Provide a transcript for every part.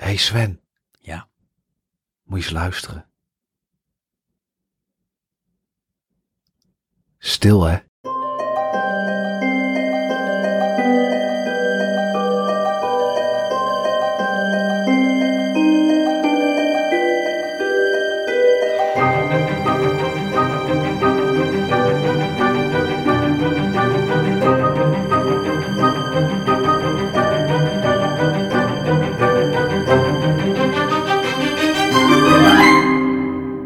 hey Sven. Ja. Moet je eens luisteren. Stil, hè?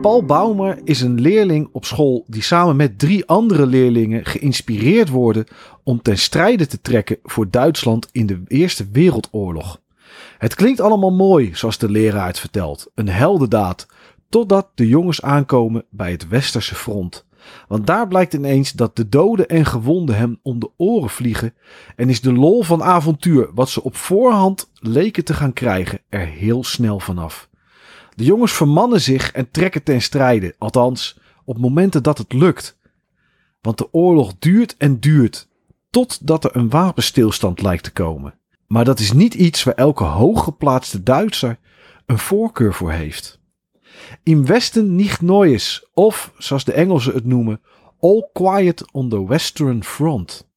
Paul Baumer is een leerling op school die samen met drie andere leerlingen geïnspireerd worden om ten strijde te trekken voor Duitsland in de Eerste Wereldoorlog. Het klinkt allemaal mooi, zoals de leraar het vertelt, een heldendaad, totdat de jongens aankomen bij het Westerse front. Want daar blijkt ineens dat de doden en gewonden hem om de oren vliegen en is de lol van avontuur, wat ze op voorhand leken te gaan krijgen, er heel snel vanaf. De jongens vermannen zich en trekken ten strijde, althans op momenten dat het lukt. Want de oorlog duurt en duurt, totdat er een wapenstilstand lijkt te komen. Maar dat is niet iets waar elke hooggeplaatste Duitser een voorkeur voor heeft. Im Westen nicht Neues, of zoals de Engelsen het noemen, All Quiet on the Western Front.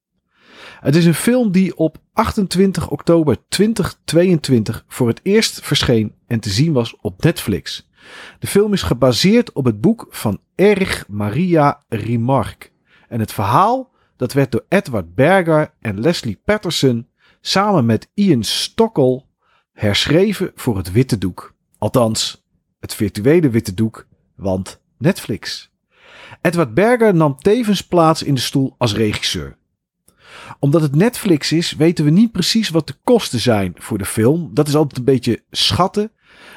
Het is een film die op 28 oktober 2022 voor het eerst verscheen en te zien was op Netflix. De film is gebaseerd op het boek van Erich Maria Remarque. En het verhaal dat werd door Edward Berger en Leslie Patterson samen met Ian Stockel herschreven voor het witte doek. Althans, het virtuele witte doek, want Netflix. Edward Berger nam tevens plaats in de stoel als regisseur omdat het Netflix is, weten we niet precies wat de kosten zijn voor de film. Dat is altijd een beetje schatten.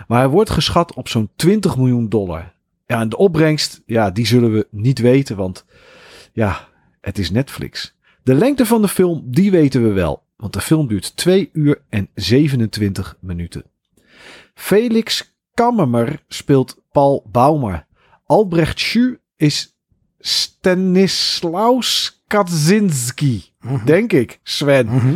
Maar hij wordt geschat op zo'n 20 miljoen dollar. Ja, en de opbrengst, ja, die zullen we niet weten, want ja, het is Netflix. De lengte van de film, die weten we wel. Want de film duurt 2 uur en 27 minuten. Felix Kammermer speelt Paul Baumer. Albrecht Schu is Stanislaus Kaczynski. Denk ik, Sven. Mhm.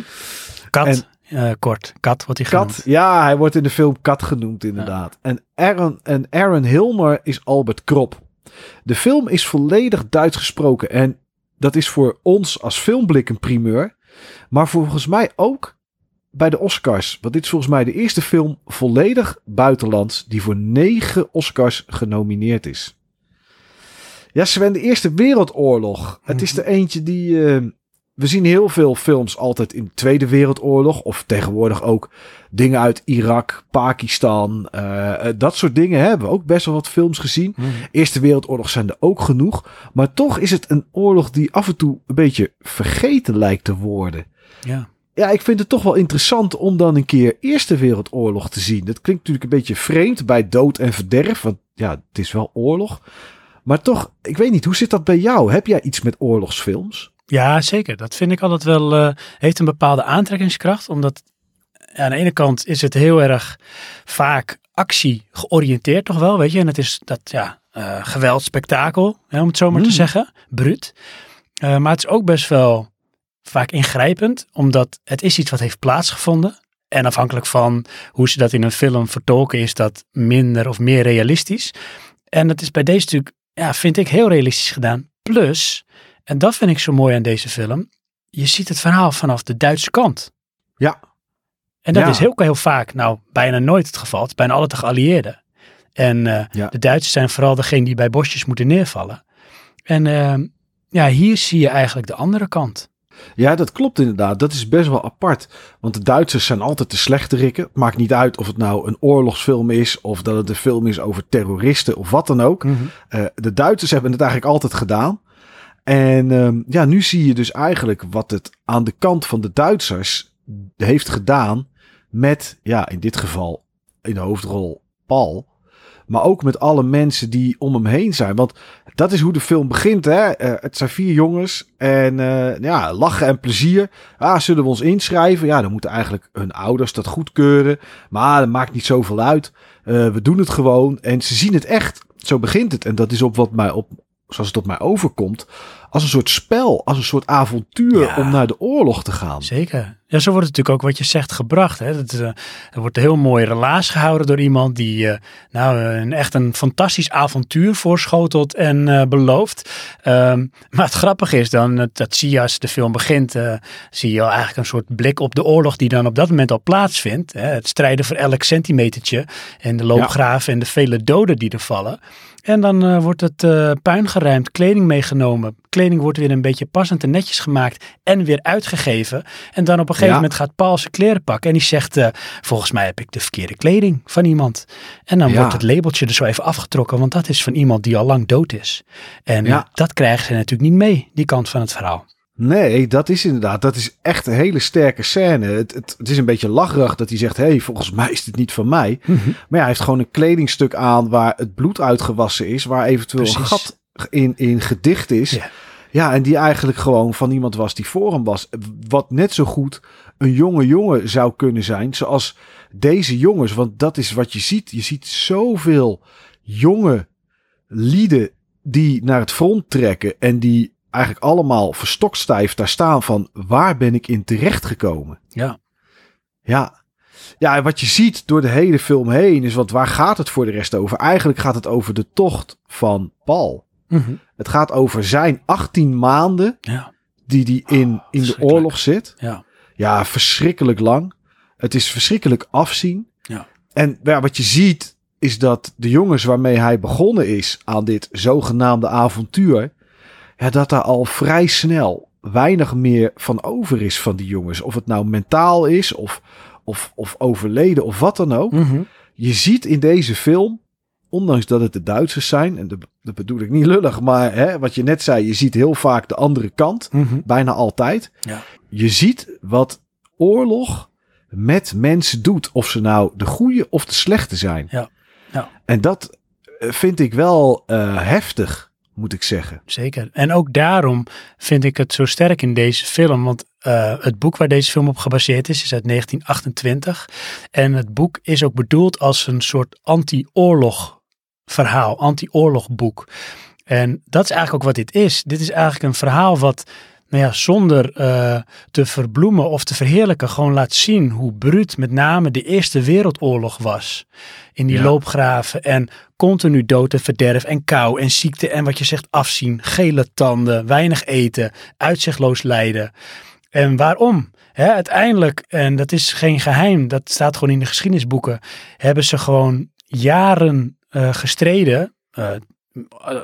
Kat, En- eh, kort. Kat wordt hij Kat, genoemd. ja, hij wordt in de film Kat genoemd, inderdaad. En, Aaron, en Aaron Hilmer is Albert Krop. De film is volledig Duits gesproken. En dat is voor ons als filmblik een primeur. Maar volgens mij ook bij de Oscars. Want dit is volgens mij de eerste film volledig buitenlands die voor negen Oscars genomineerd is. Ja, Sven, de Eerste Wereldoorlog. Het is er eentje die. eh, we zien heel veel films altijd in de Tweede Wereldoorlog. Of tegenwoordig ook dingen uit Irak, Pakistan. eh, eh, dat soort dingen hebben we ook best wel wat films gezien. Mhm. Eerste Wereldoorlog zijn er ook genoeg. Maar toch is het een oorlog die af en toe een beetje vergeten lijkt te worden. Ja. Ja, ik vind het toch wel interessant om dan een keer Eerste Wereldoorlog te zien. Dat klinkt natuurlijk een beetje vreemd bij dood en verderf. Want ja, het is wel oorlog. Maar toch, ik weet niet, hoe zit dat bij jou? Heb jij iets met oorlogsfilms? ja, zeker. Dat vind ik altijd wel, eh, heeft een bepaalde aantrekkingskracht. Omdat aan de ene kant is het heel erg vaak actie georiënteerd toch wel, weet je. En het is dat, ja, eh geweld, spektakel, hè, om het zo maar Mm. te zeggen. Bruut. Eh, maar het is ook best wel vaak ingrijpend, omdat het is iets wat heeft plaatsgevonden. En afhankelijk van hoe ze dat in een film vertolken, is dat minder of meer realistisch. En dat is bij deze natuurlijk, ja, vind ik heel realistisch gedaan. Plus, en dat vind ik zo mooi aan deze film, je ziet het verhaal vanaf de Duitse kant. Ja. En dat Ja. is heel, heel vaak, nou, bijna nooit het geval. Het is bijna altijd de geallieerden. En eh, Ja. de Duitsers zijn vooral degene die bij bosjes moeten neervallen. En eh, ja, hier zie je eigenlijk de andere kant. Ja, dat klopt inderdaad. Dat is best wel apart. Want de Duitsers zijn altijd de slechterikken. Het maakt niet uit of het nou een oorlogsfilm is. Of dat het een film is over terroristen of wat dan ook. Eh, de Duitsers hebben het eigenlijk altijd gedaan. En ehm, ja, nu zie je dus eigenlijk wat het aan de kant van de Duitsers heeft gedaan. Met, ja, in dit geval in de hoofdrol Paul. Maar ook met alle mensen die om hem heen zijn. Want dat is hoe de film begint. Hè? Eh, het zijn vier jongens. En eh, ja, lachen en plezier. Ah, zullen we ons inschrijven? Ja, dan moeten eigenlijk hun ouders dat goedkeuren. Maar dat maakt niet zoveel uit. Eh, we doen het gewoon. En ze zien het echt. Zo begint het. En dat is op wat mij op, zoals het op mij overkomt, als een soort spel, als een soort avontuur Ja. om naar de oorlog te gaan. Zeker. Ja, zo wordt het natuurlijk ook wat je zegt gebracht. Hè? Dat, eh, er wordt een heel mooi relaas gehouden door iemand die eh, nou, een, echt een fantastisch avontuur voorschotelt en eh, belooft. Ehm, maar het grappige is dan, dat, zie je als de film begint, zie je al eigenlijk een soort blik op de oorlog die dan op dat moment al plaatsvindt. Hè? Het strijden voor elk centimetertje en de loopgraven en de vele doden die er vallen. En dan eh, wordt het eh, puin geruimd, kleding meegenomen. Kleding wordt weer een beetje passend en netjes gemaakt en weer uitgegeven. En dan op een gegeven Ja. moment gaat Paul zijn kleren pakken en die zegt, eh, volgens mij heb ik de verkeerde kleding van iemand. En dan Ja. wordt het labeltje er zo even afgetrokken, want dat is van iemand die al lang dood is. En Ja. dat krijgen ze natuurlijk niet mee, die kant van het verhaal. Nee, dat is inderdaad, dat is echt een hele sterke scène. Het, het, het is een beetje lacherig dat hij zegt, hé, hey, volgens mij is dit niet van mij. Maar ja, hij heeft gewoon een kledingstuk aan waar het bloed uitgewassen is, waar eventueel een gat in, in gedicht is. Ja, en die eigenlijk gewoon van iemand was die voor hem was. Wat net zo goed een jonge jongen zou kunnen zijn, zoals deze jongens. Want dat is wat je ziet. Je ziet zoveel jonge lieden die naar het front trekken en die eigenlijk allemaal verstokstijf daar staan van waar ben ik in terecht gekomen? Ja. Ja. Ja, en wat je ziet door de hele film heen is, want waar gaat het voor de rest over? Eigenlijk gaat het over de tocht van Paul. Mhm. Het gaat over zijn 18 maanden Ja. die hij in, in de oorlog zit. Ja. Ja, verschrikkelijk lang. Het is verschrikkelijk afzien. Ja. En ja, wat je ziet is dat de jongens waarmee hij begonnen is aan dit zogenaamde avontuur, ja, dat daar al vrij snel weinig meer van over is van die jongens. Of het nou mentaal is of, of, of overleden of wat dan ook. Mhm. Je ziet in deze film, ondanks dat het de Duitsers zijn, en dat, dat bedoel ik niet lullig, maar hè, wat je net zei, je ziet heel vaak de andere kant, Mhm. bijna altijd. Ja. Je ziet wat oorlog met mensen doet, of ze nou de goede of de slechte zijn. Ja. Ja. En dat eh, vind ik wel eh, heftig, moet ik zeggen. Zeker. En ook daarom vind ik het zo sterk in deze film. Want eh, het boek waar deze film op gebaseerd is, is uit 1928. En het boek is ook bedoeld als een soort anti-oorlog verhaal, anti-oorlogboek. En dat is eigenlijk ook wat dit is. Dit is eigenlijk een verhaal wat nou ja, zonder eh, te verbloemen of te verheerlijken, gewoon laat zien hoe bruut met name de Eerste Wereldoorlog was. In die Ja. loopgraven en continu dood en verderf en kou en ziekte en wat je zegt afzien, gele tanden, weinig eten, uitzichtloos lijden. En waarom? Hè, uiteindelijk, en dat is geen geheim, dat staat gewoon in de geschiedenisboeken, hebben ze gewoon jaren eh, gestreden. eh,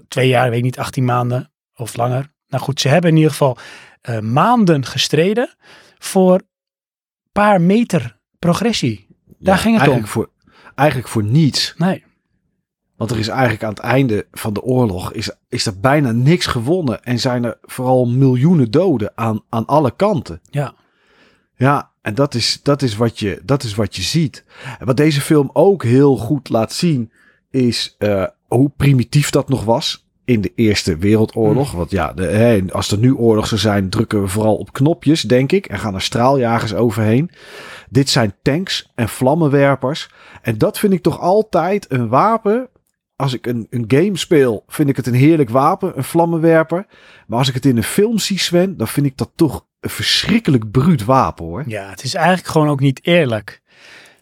twee jaar, weet ik niet, 18 maanden of langer. Nou goed, ze hebben in ieder geval eh, maanden gestreden voor een paar meter progressie. Daar ging het om. eigenlijk Voor, eigenlijk voor niets. Nee, Want er is eigenlijk aan het einde van de oorlog is, is er bijna niks gewonnen. En zijn er vooral miljoenen doden aan, aan alle kanten. ja. Ja, en dat is, dat, is wat je, dat is wat je ziet. En wat deze film ook heel goed laat zien, is eh, hoe primitief dat nog was in de Eerste Wereldoorlog. Want ja, de, hè, als er nu oorlog zou zijn, drukken we vooral op knopjes, denk ik. En gaan er straaljagers overheen. Dit zijn tanks en vlammenwerpers. En dat vind ik toch altijd een wapen. Als ik een, een game speel, vind ik het een heerlijk wapen, een vlammenwerper. Maar als ik het in een film zie, Sven, dan vind ik dat toch een verschrikkelijk bruut wapen, hoor. ja, het is eigenlijk gewoon ook niet eerlijk.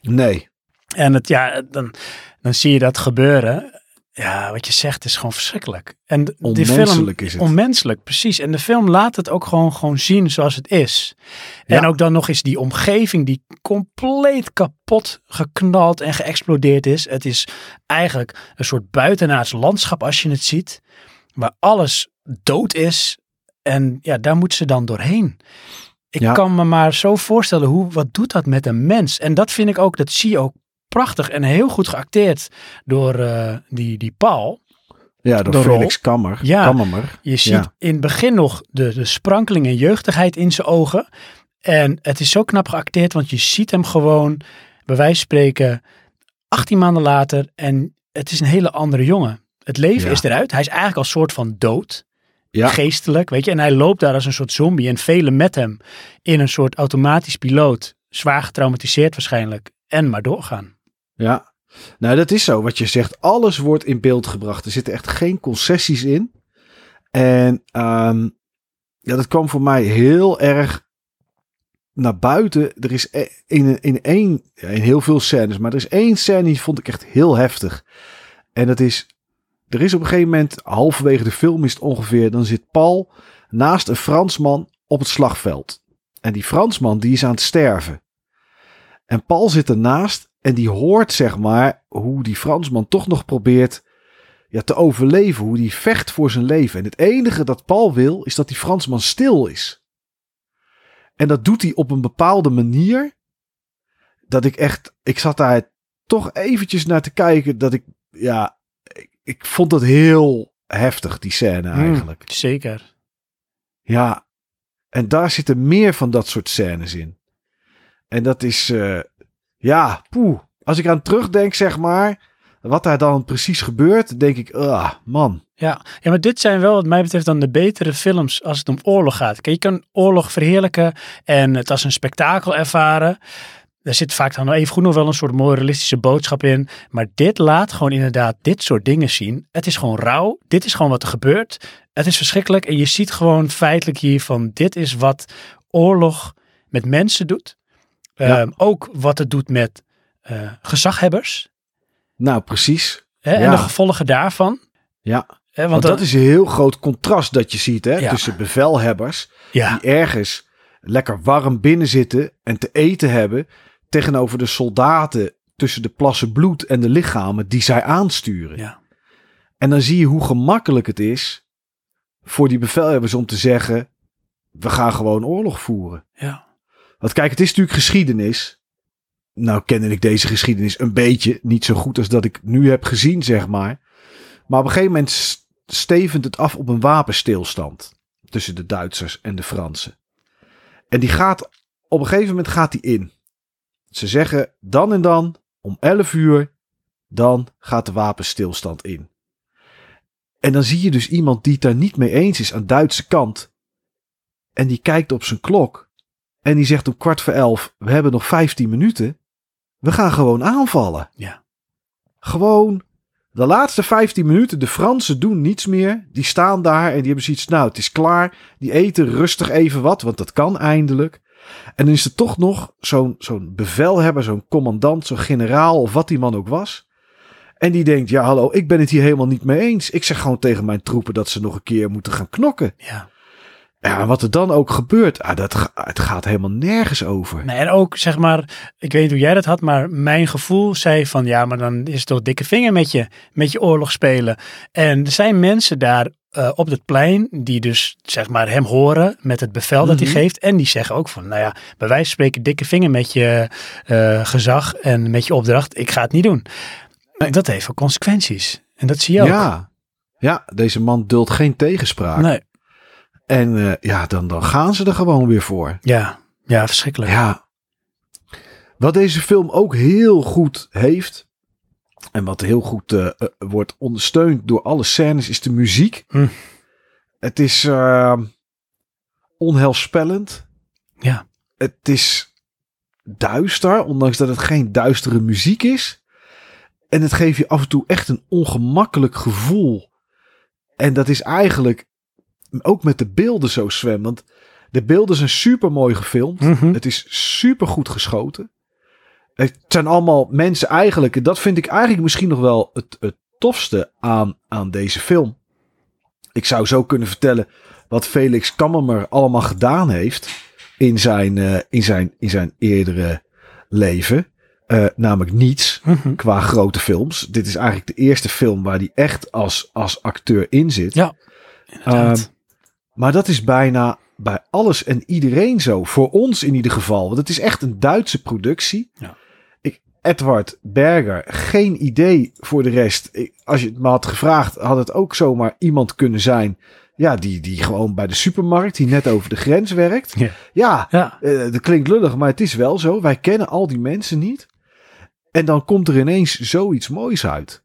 Nee. En het, ja, dan, dan zie je dat gebeuren. Ja, wat je zegt is gewoon verschrikkelijk. En de- die film, Onmenselijk is het. Onmenselijk, precies. En de film laat het ook gewoon, gewoon zien zoals het is. En ook dan nog eens die omgeving die compleet kapot geknald en geëxplodeerd is. Het is eigenlijk een soort buitenaards landschap als je het ziet. Waar alles dood is. En ja, daar moet ze dan doorheen. Ik Ja. kan me maar zo voorstellen, hoe, wat doet dat met een mens? En dat vind ik ook, dat zie je ook prachtig en heel goed geacteerd door eh, die, die Paul. Ja, door. Felix Kammer. Ja. Kammermer. Je ziet Ja. in het begin nog de, de sprankeling en jeugdigheid in zijn ogen. En het is zo knap geacteerd, want je ziet hem gewoon, bij wijze van spreken, 18 maanden later. En het is een hele andere jongen. Het leven Ja. is eruit. Hij is eigenlijk als soort van dood. Ja. Geestelijk, weet je. En hij loopt daar als een soort zombie. En velen met hem in een soort automatisch piloot. Zwaar getraumatiseerd waarschijnlijk. En maar doorgaan. Ja. Nou, dat is zo. Wat je zegt, alles wordt in beeld gebracht. Er zitten echt geen concessies in. En ehm, ja, dat kwam voor mij heel erg naar buiten. Er is e- in, in, één, in heel veel scènes, maar er is één scène die vond ik echt heel heftig. En dat is, er is op een gegeven moment, halverwege de film is het ongeveer, dan zit Paul naast een Fransman op het slagveld. En die Fransman die is aan het sterven. En Paul zit ernaast en die hoort zeg maar hoe die Fransman toch nog probeert ja, te overleven. Hoe die vecht voor zijn leven. En het enige dat Paul wil is dat die Fransman stil is. En dat doet hij op een bepaalde manier. Dat ik echt, ik zat daar toch eventjes naar te kijken. Dat ik, ja, ik, ik vond dat heel heftig, die scène Hmm, eigenlijk. zeker. Ja, en daar zitten meer van dat soort scènes in. En dat is, eh, ja, poeh. Als ik aan terugdenk, zeg maar, wat daar dan precies gebeurt, denk ik, ah, man. Ja. ja, maar dit zijn wel wat mij betreft dan de betere films als het om oorlog gaat. Kijk, je kan oorlog verheerlijken en het als een spektakel ervaren. Er zit vaak dan even goed nog wel een soort moralistische boodschap in. Maar dit laat gewoon inderdaad dit soort dingen zien. Het is gewoon rauw. Dit is gewoon wat er gebeurt. Het is verschrikkelijk. En je ziet gewoon feitelijk hier van dit is wat oorlog met mensen doet. Ja. Ehm, ook wat het doet met eh, gezaghebbers. Nou, precies. Hè, En de gevolgen daarvan. Ja, Hè, want want dat is een heel groot contrast dat je ziet, hè, Ja. tussen bevelhebbers die ergens lekker warm binnen zitten en te eten hebben, tegenover de soldaten tussen de plassen bloed en de lichamen die zij aansturen. ja, En dan zie je hoe gemakkelijk het is voor die bevelhebbers om te zeggen: we gaan gewoon oorlog voeren. ja. Want kijk, het is natuurlijk geschiedenis. Nou kende ik deze geschiedenis een beetje. Niet zo goed als dat ik nu heb gezien, zeg maar. Maar op een gegeven moment stevend het af op een wapenstilstand. Tussen de Duitsers en de Fransen. En die gaat, op een gegeven moment gaat die in. Ze zeggen dan en dan, om 11 uur, dan gaat de wapenstilstand in. En dan zie je dus iemand die het daar niet mee eens is aan Duitse kant. En die kijkt op zijn klok. En die zegt om kwart voor elf: We hebben nog 15 minuten. We gaan gewoon aanvallen. Ja. Gewoon de laatste 15 minuten. De Fransen doen niets meer. Die staan daar en die hebben zoiets. Nou, het is klaar. Die eten rustig even wat, want dat kan eindelijk. En dan is er toch nog zo'n zo'n bevelhebber, zo'n commandant, zo'n generaal of wat die man ook was. En die denkt: Ja, hallo, ik ben het hier helemaal niet mee eens. Ik zeg gewoon tegen mijn troepen dat ze nog een keer moeten gaan knokken. ja. Ja, en wat er dan ook gebeurt, ah, dat, het gaat helemaal nergens over. Nee, en ook zeg maar, ik weet niet hoe jij dat had, maar mijn gevoel zei van ja, maar dan is het toch dikke vinger met je, met je oorlog spelen. En er zijn mensen daar eh, op het plein die dus zeg maar hem horen met het bevel dat hij Mhm. geeft. En die zeggen ook van nou ja, bij wijze van spreken dikke vinger met je eh, gezag en met je opdracht. Ik ga het niet doen. Dat heeft ook consequenties. En dat zie je ook. Ja. ja, deze man duldt geen tegenspraak. Nee. En eh, ja, dan, dan gaan ze er gewoon weer voor. Ja, ja, verschrikkelijk. Ja. Wat deze film ook heel goed heeft. En wat heel goed eh, eh, wordt ondersteund door alle scènes, is de muziek. Hm. Het is eh, onheilspellend. Ja. Het is duister, ondanks dat het geen duistere muziek is. En het geeft je af en toe echt een ongemakkelijk gevoel. En dat is eigenlijk ook met de beelden zo, Sven. Want de beelden zijn super mooi gefilmd. Mhm. Het is super goed geschoten. Het zijn allemaal mensen eigenlijk. En dat vind ik eigenlijk misschien nog wel het, het tofste aan, aan deze film. Ik zou zo kunnen vertellen wat Felix Kammermer allemaal gedaan heeft in zijn, eh, in zijn, in zijn eerdere leven. Eh, namelijk niets Mhm. qua grote films. Dit is eigenlijk de eerste film waar hij echt als, als acteur in zit. Ja, inderdaad. Maar dat is bijna bij alles en iedereen zo. Voor ons in ieder geval. Want het is echt een Duitse productie. Ja. Ik, Edward Berger, geen idee voor de rest. Ik- als je het me had gevraagd, had het ook zomaar iemand kunnen zijn. Ja, die, die gewoon bij de supermarkt, die net over de grens werkt. Ja. ja ja, eh, dat klinkt lullig, maar het is wel zo. Wij kennen al die mensen niet. En dan komt er ineens zoiets moois uit.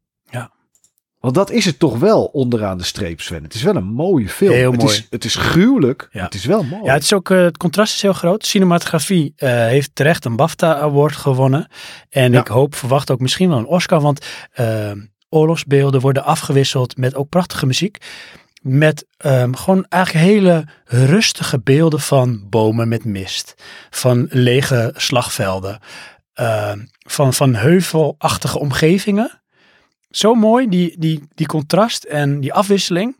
Want dat is het toch wel onderaan de streep, Sven. Het is wel een mooie film. Heel het, mooi. Is, het is gruwelijk, Ja. het is wel mooi. Ja, het, is ook, eh, het contrast is heel groot. Cinematografie eh, heeft terecht een BAFTA Award gewonnen. En Ja. ik hoop, verwacht ook misschien wel een Oscar. Want eh, oorlogsbeelden worden afgewisseld met ook prachtige muziek. met ehm, gewoon eigenlijk hele rustige beelden van bomen met mist, van lege slagvelden, ehm, van, van heuvelachtige omgevingen. Zo mooi, die, die, die contrast en die afwisseling.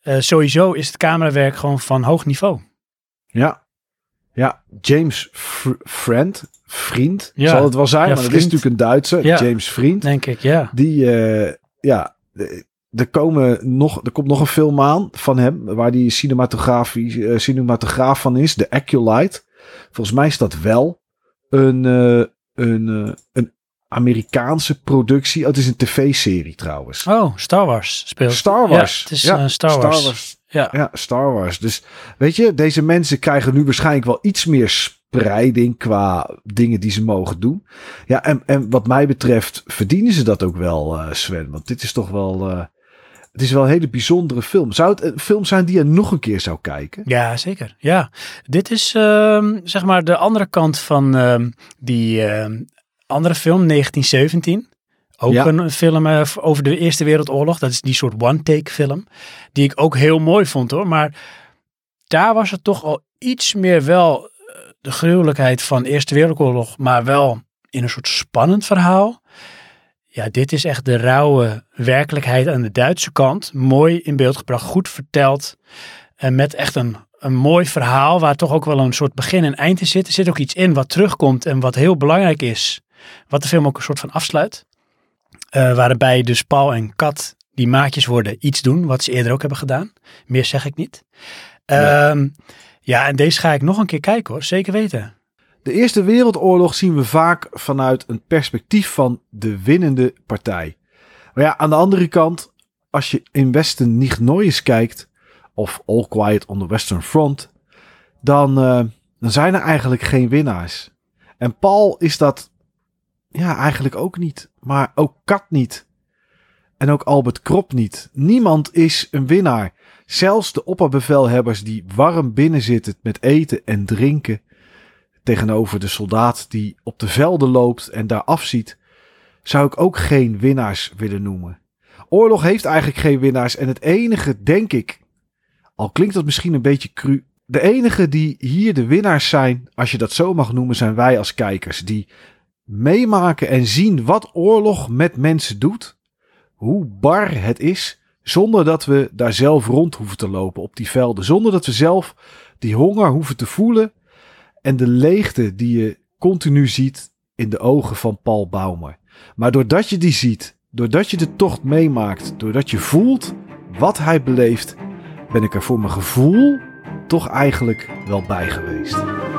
Eh, sowieso is het camerawerk gewoon van hoog niveau. Ja, ja. James Fr- Friend, vriend, Ja. zal het wel zijn, Ja, maar dat is natuurlijk een Duitser, Ja. James Vriend. Denk ik, ja. Die, eh, ja, er, komen nog, er komt nog een film aan van hem, waar die cinematografisch, eh, cinematograaf van is, de Acolyte. Volgens mij is dat wel een, een, een Amerikaanse productie. Oh, het is een tv-serie trouwens. Oh, Star Wars speelt. Star Wars. Ja, het is Ja, eh, Star, Wars. Ja. Ja, Star Wars. Dus weet je, deze mensen krijgen nu waarschijnlijk wel iets meer spreiding qua dingen die ze mogen doen. Ja, en, en wat mij betreft verdienen ze dat ook wel, eh, Sven. Want dit is toch wel. eh, het is wel een hele bijzondere film. Zou het een film zijn die je nog een keer zou kijken? Ja, zeker. Ja, dit is ehm, zeg maar de andere kant van ehm, die ehm, andere film, 1917. Ook Ja. een film eh, over de Eerste Wereldoorlog. Dat is die soort one-take film. Die ik ook heel mooi vond hoor. Maar daar was het toch al iets meer wel eh, de gruwelijkheid van de Eerste Wereldoorlog. Maar wel in een soort spannend verhaal. Ja, dit is echt de rauwe werkelijkheid aan de Duitse kant. Mooi in beeld gebracht, goed verteld. En met echt een, een mooi verhaal waar toch ook wel een soort begin en eind in zit. Er zit ook iets in wat terugkomt en wat heel belangrijk is. Wat de film ook een soort van afsluit. Eh, waarbij dus Paul en Kat, die maatjes worden, iets doen wat ze eerder ook hebben gedaan. Meer zeg ik niet. Ehm, ja, en deze ga ik nog een keer kijken hoor, zeker weten. De Eerste Wereldoorlog zien we vaak vanuit een perspectief van de winnende partij. Maar ja, aan de andere kant, als je in Westen Nicht Neues kijkt, of All Quiet on the Western Front, dan, eh, dan zijn er eigenlijk geen winnaars. En Paul is dat ja, eigenlijk ook niet. Maar ook Kat niet. En ook Albert Krop niet. Niemand is een winnaar. Zelfs de opperbevelhebbers die warm binnen zitten met eten en drinken tegenover de soldaat die op de velden loopt en daar afziet, zou ik ook geen winnaars willen noemen. Oorlog heeft eigenlijk geen winnaars en het enige, denk ik, al klinkt dat misschien een beetje cru, de enige die hier de winnaars zijn, als je dat zo mag noemen, zijn wij als kijkers, die meemaken en zien wat oorlog met mensen doet, hoe bar het is, zonder dat we daar zelf rond hoeven te lopen op die velden, zonder dat we zelf die honger hoeven te voelen en de leegte die je continu ziet in de ogen van Paul Baumer. Maar doordat je die ziet, doordat je de tocht meemaakt, doordat je voelt wat hij beleeft, ben ik er voor mijn gevoel toch eigenlijk wel bij geweest.